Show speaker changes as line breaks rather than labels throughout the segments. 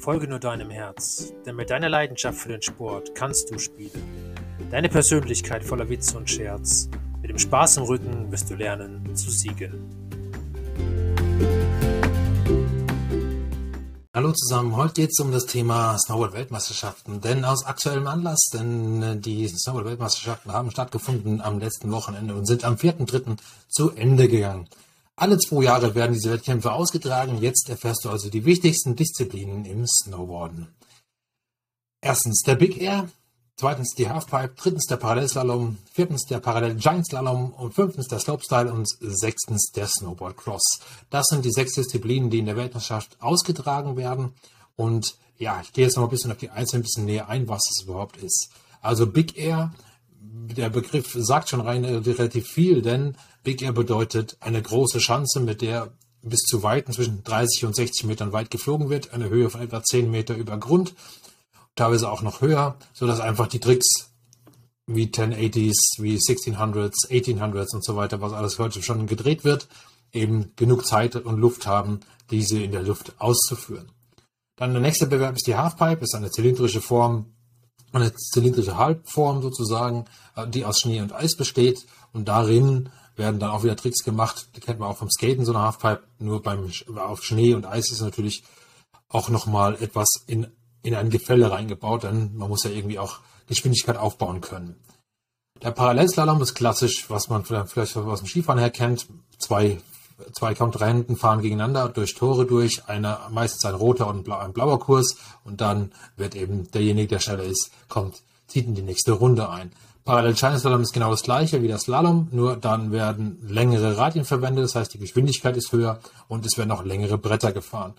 Folge nur deinem Herz, denn mit deiner Leidenschaft für den Sport kannst du spielen. Deine Persönlichkeit voller Witz und Scherz. Mit dem Spaß im Rücken wirst du lernen zu siegen.
Hallo zusammen, heute geht es um das Thema Snowboard-Weltmeisterschaften. Denn aus aktuellem Anlass, denn äh, die Snowboard-Weltmeisterschaften haben stattgefunden am letzten Wochenende und sind am 4.3. zu Ende gegangen. Alle zwei Jahre werden diese Wettkämpfe ausgetragen. Jetzt erfährst du also die wichtigsten Disziplinen im Snowboarden. Erstens der Big Air, zweitens die Halfpipe, drittens der Parallelslalom, viertens der Parallel Giant Slalom und fünftens der Slopestyle und sechstens der Snowboard Cross. Das sind die sechs Disziplinen, die in der Weltmeisterschaft ausgetragen werden. Und ja, ich gehe jetzt noch ein bisschen auf die einzelnen ein bisschen näher ein, was es überhaupt ist. Also Big Air der Begriff sagt schon rein äh, relativ viel, denn Big Air bedeutet eine große Schanze, mit der bis zu Weiten zwischen 30 und 60 Metern weit geflogen wird, eine Höhe von etwa 10 Meter über Grund, teilweise auch noch höher, sodass einfach die Tricks wie 1080s, wie 1600s, 1800s und so weiter, was alles heute schon gedreht wird, eben genug Zeit und Luft haben, diese in der Luft auszuführen. Dann der nächste Bewerb ist die Halfpipe, ist eine zylindrische Form eine zylindrische Halbform sozusagen, äh, die aus Schnee und Eis besteht. Und darin werden dann auch wieder Tricks gemacht. Die kennt man auch vom Skaten, so eine Halfpipe. Nur beim, auf Schnee und Eis ist natürlich auch nochmal etwas in, in ein Gefälle reingebaut, denn man muss ja irgendwie auch Geschwindigkeit aufbauen können. Der Parallelslalom ist klassisch, was man vielleicht aus dem Skifahren her kennt. Zwei zwei Kontrahenten fahren gegeneinander durch Tore durch, einer meistens ein roter und ein blauer Kurs und dann wird eben derjenige, der schneller ist, kommt, zieht in die nächste Runde ein. Parallel Slalom ist genau das gleiche wie das Slalom, nur dann werden längere Radien verwendet, das heißt die Geschwindigkeit ist höher und es werden auch längere Bretter gefahren.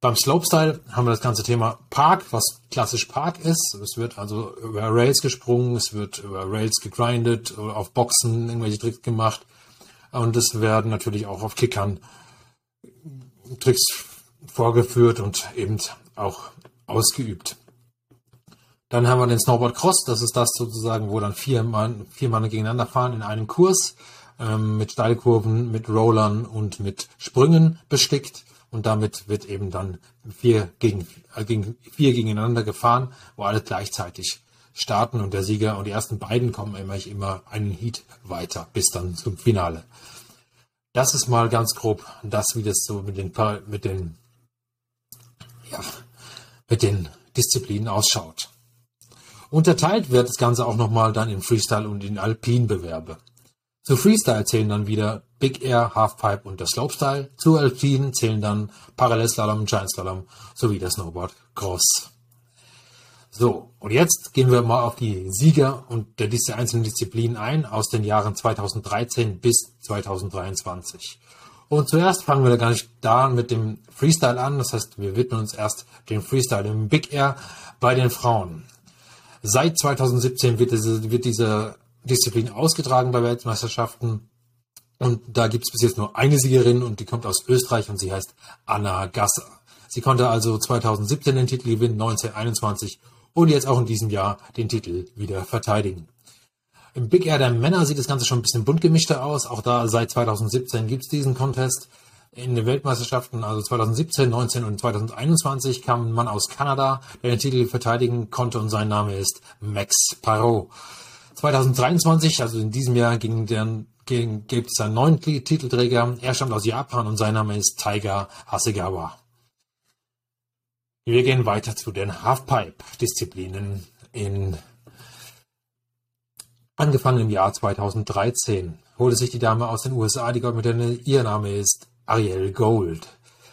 Beim Slopestyle haben wir das ganze Thema Park, was klassisch Park ist. Es wird also über Rails gesprungen, es wird über Rails gegrindet, auf Boxen irgendwelche Tricks gemacht. Und es werden natürlich auch auf Kickern Tricks vorgeführt und eben auch ausgeübt. Dann haben wir den Snowboard Cross, das ist das sozusagen, wo dann vier Mann, vier Mann gegeneinander fahren in einem Kurs ähm, mit Steilkurven, mit Rollern und mit Sprüngen bestickt. Und damit wird eben dann vier gegen, äh, gegen vier gegeneinander gefahren, wo alle gleichzeitig starten und der Sieger und die ersten beiden kommen immer, immer einen Heat weiter bis dann zum Finale. Das ist mal ganz grob das, wie das so mit den, mit den, ja, mit den Disziplinen ausschaut. Unterteilt wird das Ganze auch nochmal dann in Freestyle und in Alpin-Bewerbe. Zu Freestyle zählen dann wieder Big Air, Halfpipe und der Slopestyle. Zu Alpin zählen dann Parallelslalom, Giant Slalom sowie der Snowboard Cross. So, und jetzt gehen wir mal auf die Sieger und der einzelnen Disziplinen ein aus den Jahren 2013 bis 2023. Und zuerst fangen wir gar nicht da mit dem Freestyle an. Das heißt, wir widmen uns erst dem Freestyle im Big Air bei den Frauen. Seit 2017 wird diese, wird diese Disziplin ausgetragen bei Weltmeisterschaften. Und da gibt es bis jetzt nur eine Siegerin und die kommt aus Österreich und sie heißt Anna Gasser. Sie konnte also 2017 den Titel gewinnen, 1921 und jetzt auch in diesem Jahr den Titel wieder verteidigen. Im Big Air der Männer sieht das Ganze schon ein bisschen bunt gemischter aus. Auch da seit 2017 gibt es diesen Contest. In den Weltmeisterschaften, also 2017, 19 und 2021, kam ein Mann aus Kanada, der den Titel verteidigen konnte und sein Name ist Max Parot. 2023, also in diesem Jahr, ging der, gibt es einen neuen Titelträger. Er stammt aus Japan und sein Name ist Taiga Hasegawa. Wir gehen weiter zu den Halfpipe-Disziplinen in angefangen im Jahr 2013 holte sich die Dame aus den USA die Goldmedaille. Ihr Name ist Ariel Gold.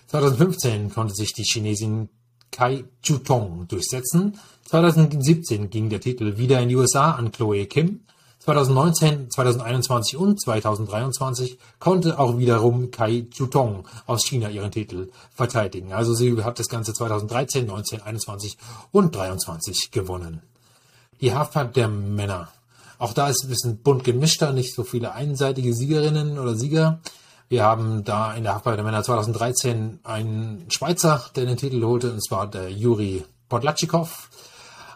2015 konnte sich die Chinesin Kai Chutong durchsetzen. 2017 ging der Titel wieder in die USA an Chloe Kim. 2019, 2021 und 2023 konnte auch wiederum Kai Chutong aus China ihren Titel verteidigen. Also sie hat das Ganze 2013, 19, 21 und 23 gewonnen. Die Halfpipe der Männer. Auch da ist ein bisschen bunt gemischter, nicht so viele einseitige Siegerinnen oder Sieger. Wir haben da in der Halfpipe der Männer 2013 einen Schweizer, der den Titel holte, und zwar der Juri Podlatschikow.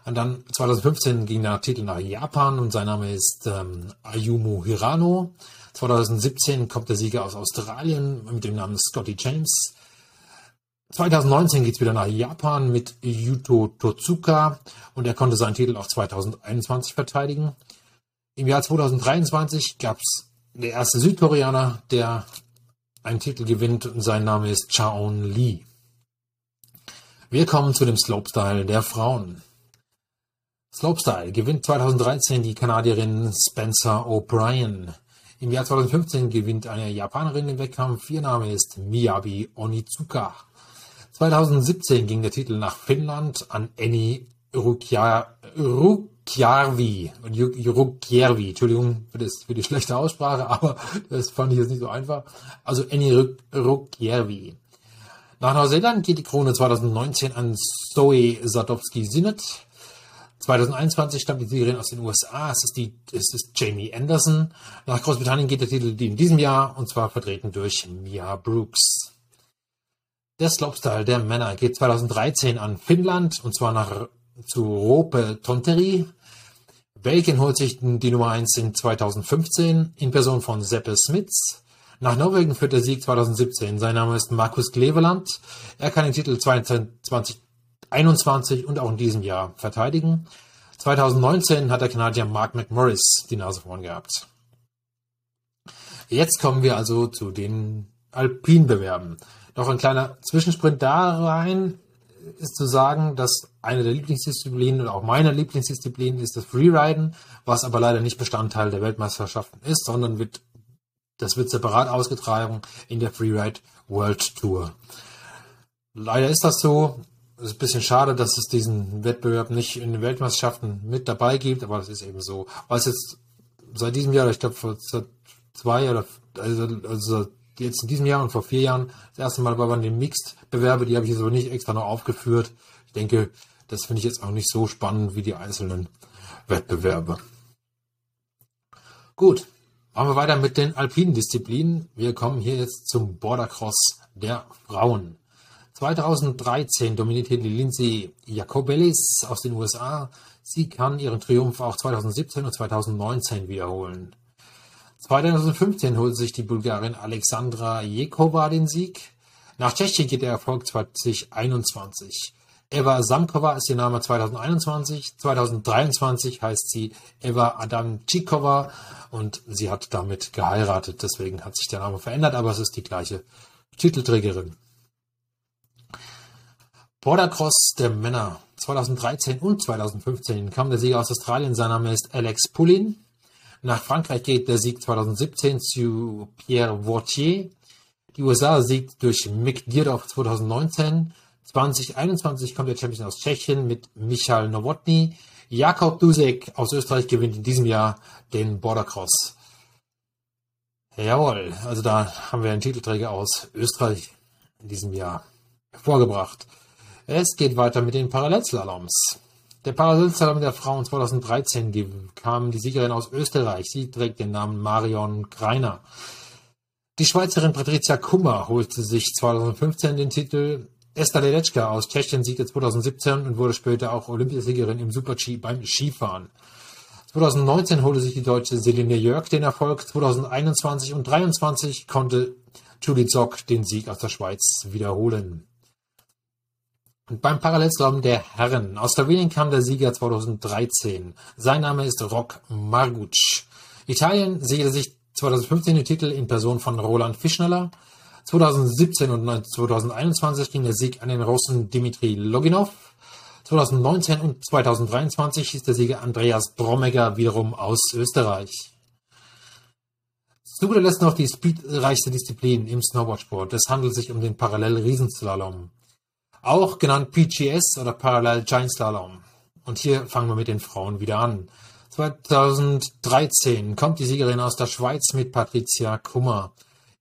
Und dann 2015 ging der Titel nach Japan und sein Name ist ähm, Ayumu Hirano. 2017 kommt der Sieger aus Australien mit dem Namen Scotty James. 2019 geht es wieder nach Japan mit Yuto Totsuka und er konnte seinen Titel auch 2021 verteidigen. Im Jahr 2023 gab es der erste Südkoreaner, der einen Titel gewinnt und sein Name ist Chaon Lee. Wir kommen zu dem Slopestyle der Frauen. Slopestyle gewinnt 2013 die Kanadierin Spencer O'Brien. Im Jahr 2015 gewinnt eine Japanerin den Wettkampf. Ihr Name ist Miyabi Onizuka. 2017 ging der Titel nach Finnland an Eni Rukjärvi. Rukjärvi, Entschuldigung für, das, für die schlechte Aussprache, aber das fand ich jetzt nicht so einfach. Also Eni Rukjärvi. Nach Neuseeland geht die Krone 2019 an Zoe Sadowski-Sinnet. 2021 stammt die Siegerin aus den USA. Es ist, die, es ist Jamie Anderson. Nach Großbritannien geht der Titel in diesem Jahr und zwar vertreten durch Mia Brooks. Der Slopestyle der Männer geht 2013 an Finnland und zwar nach zu Rope Tonteri. Belgien holt sich die Nummer 1 in 2015 in Person von Seppe Smits. Nach Norwegen führt der Sieg 2017. Sein Name ist Markus Kleveland. Er kann den Titel 2020 21 und auch in diesem Jahr verteidigen. 2019 hat der Kanadier Mark McMorris die Nase vorn gehabt. Jetzt kommen wir also zu den Alpinbewerben. Noch ein kleiner Zwischensprint da rein ist zu sagen, dass eine der Lieblingsdisziplinen oder auch meine Lieblingsdisziplin ist das Freeriden, was aber leider nicht Bestandteil der Weltmeisterschaften ist, sondern wird, das wird separat ausgetragen in der Freeride World Tour. Leider ist das so. Es ist ein bisschen schade, dass es diesen Wettbewerb nicht in den Weltmeisterschaften mit dabei gibt, aber das ist eben so. Es jetzt seit diesem Jahr, ich glaube vor zwei oder also, also jetzt in diesem Jahr und vor vier Jahren das erste Mal waren die Mixed-Bewerbe, die habe ich jetzt aber nicht extra noch aufgeführt. Ich denke, das finde ich jetzt auch nicht so spannend wie die einzelnen Wettbewerbe. Gut, machen wir weiter mit den alpinen Disziplinen. Wir kommen hier jetzt zum Bordercross der Frauen. 2013 dominierte Lindsay Jacobellis aus den USA. Sie kann ihren Triumph auch 2017 und 2019 wiederholen. 2015 holte sich die Bulgarin Alexandra Jekova den Sieg. Nach Tschechien geht der Erfolg 2021. Eva Samkova ist ihr Name 2021. 2023 heißt sie Eva Adamczykova und sie hat damit geheiratet. Deswegen hat sich der Name verändert, aber es ist die gleiche Titelträgerin. Bordercross der Männer 2013 und 2015 kam der Sieger aus Australien. Sein Name ist Alex Pullin. Nach Frankreich geht der Sieg 2017 zu Pierre Vautier. Die USA siegt durch Mick Dierdorf 2019. 2021 kommt der Champion aus Tschechien mit Michal Nowotny. Jakob Dusek aus Österreich gewinnt in diesem Jahr den Bordercross. Jawohl, also da haben wir einen Titelträger aus Österreich in diesem Jahr hervorgebracht. Es geht weiter mit den Parallelslaloms. Der Parallelslalom der Frauen 2013 kam die Siegerin aus Österreich. Sie trägt den Namen Marion Greiner. Die Schweizerin Patricia Kummer holte sich 2015 den Titel. Esther Ledetzka aus Tschechien siegte 2017 und wurde später auch Olympiasiegerin im Super-G beim Skifahren. 2019 holte sich die deutsche Selene Jörg den Erfolg. 2021 und 2023 konnte Julie Zock den Sieg aus der Schweiz wiederholen. Und beim Parallelslalom der Herren aus Slowenien kam der Sieger 2013. Sein Name ist Rok Marguc. Italien sicherte sich 2015 den Titel in Person von Roland Fischneller. 2017 und 2021 ging der Sieg an den Russen Dimitri Loginov. 2019 und 2023 ist der Sieger Andreas Bromegger wiederum aus Österreich. Zu guter Letzt noch die speedreichste Disziplin im Snowboardsport. Es handelt sich um den Parallel-Riesenslalom auch genannt PGS oder Parallel Giant Slalom. Und hier fangen wir mit den Frauen wieder an. 2013 kommt die Siegerin aus der Schweiz mit Patricia Kummer.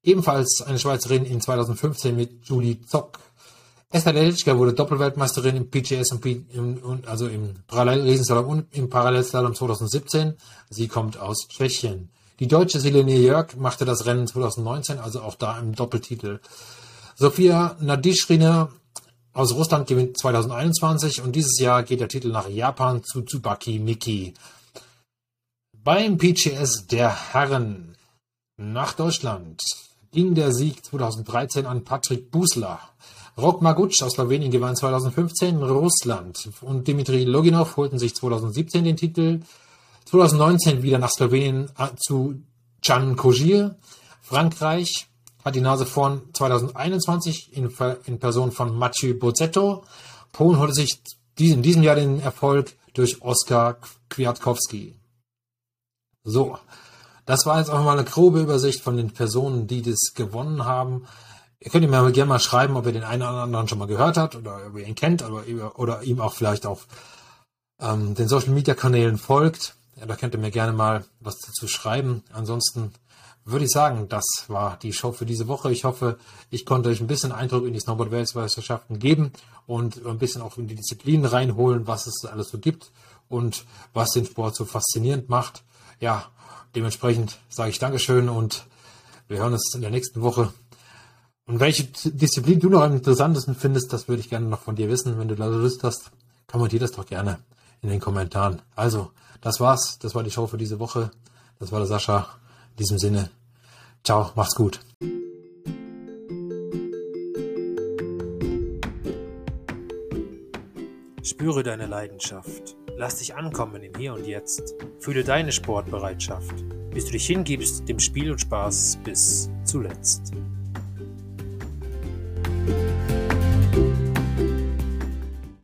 Ebenfalls eine Schweizerin in 2015 mit Julie Zock. Esther Lelichka wurde Doppelweltmeisterin im PGS und, im, also im Parallel-Riesenslalom und im Parallelslalom 2017. Sie kommt aus Tschechien. Die deutsche Selene Jörg machte das Rennen 2019, also auch da im Doppeltitel. Sophia Nadischrina aus Russland gewinnt 2021 und dieses Jahr geht der Titel nach Japan zu Tsubaki Miki. Beim PGS der Herren nach Deutschland ging der Sieg 2013 an Patrick Busla. Rok Magutsch aus Slowenien gewann 2015 Russland und Dimitri Loginov holten sich 2017 den Titel. 2019 wieder nach Slowenien äh, zu Can Kojir. Frankreich hat die Nase vorn 2021 in, in Person von Mathieu Bozzetto. Polen holte sich in diesem Jahr den Erfolg durch Oskar Kwiatkowski. So, das war jetzt auch mal eine grobe Übersicht von den Personen, die das gewonnen haben. Ihr könnt mir gerne mal schreiben, ob ihr den einen oder anderen schon mal gehört habt oder ob ihr ihn kennt oder, oder ihm auch vielleicht auf ähm, den Social Media Kanälen folgt. Ja, da könnt ihr mir gerne mal was dazu schreiben. Ansonsten würde ich sagen, das war die Show für diese Woche. Ich hoffe, ich konnte euch ein bisschen Eindruck in die Snowboard-Weltmeisterschaften geben und ein bisschen auch in die Disziplinen reinholen, was es alles so gibt und was den Sport so faszinierend macht. Ja, dementsprechend sage ich Dankeschön und wir hören uns in der nächsten Woche. Und welche Disziplin du noch am interessantesten findest, das würde ich gerne noch von dir wissen. Wenn du da Lust hast, kommentier das doch gerne in den Kommentaren. Also, das war's. Das war die Show für diese Woche. Das war der Sascha. In diesem Sinne, ciao, macht's gut.
Spüre deine Leidenschaft. Lass dich ankommen im Hier und Jetzt. Fühle deine Sportbereitschaft, bis du dich hingibst dem Spiel und Spaß bis zuletzt.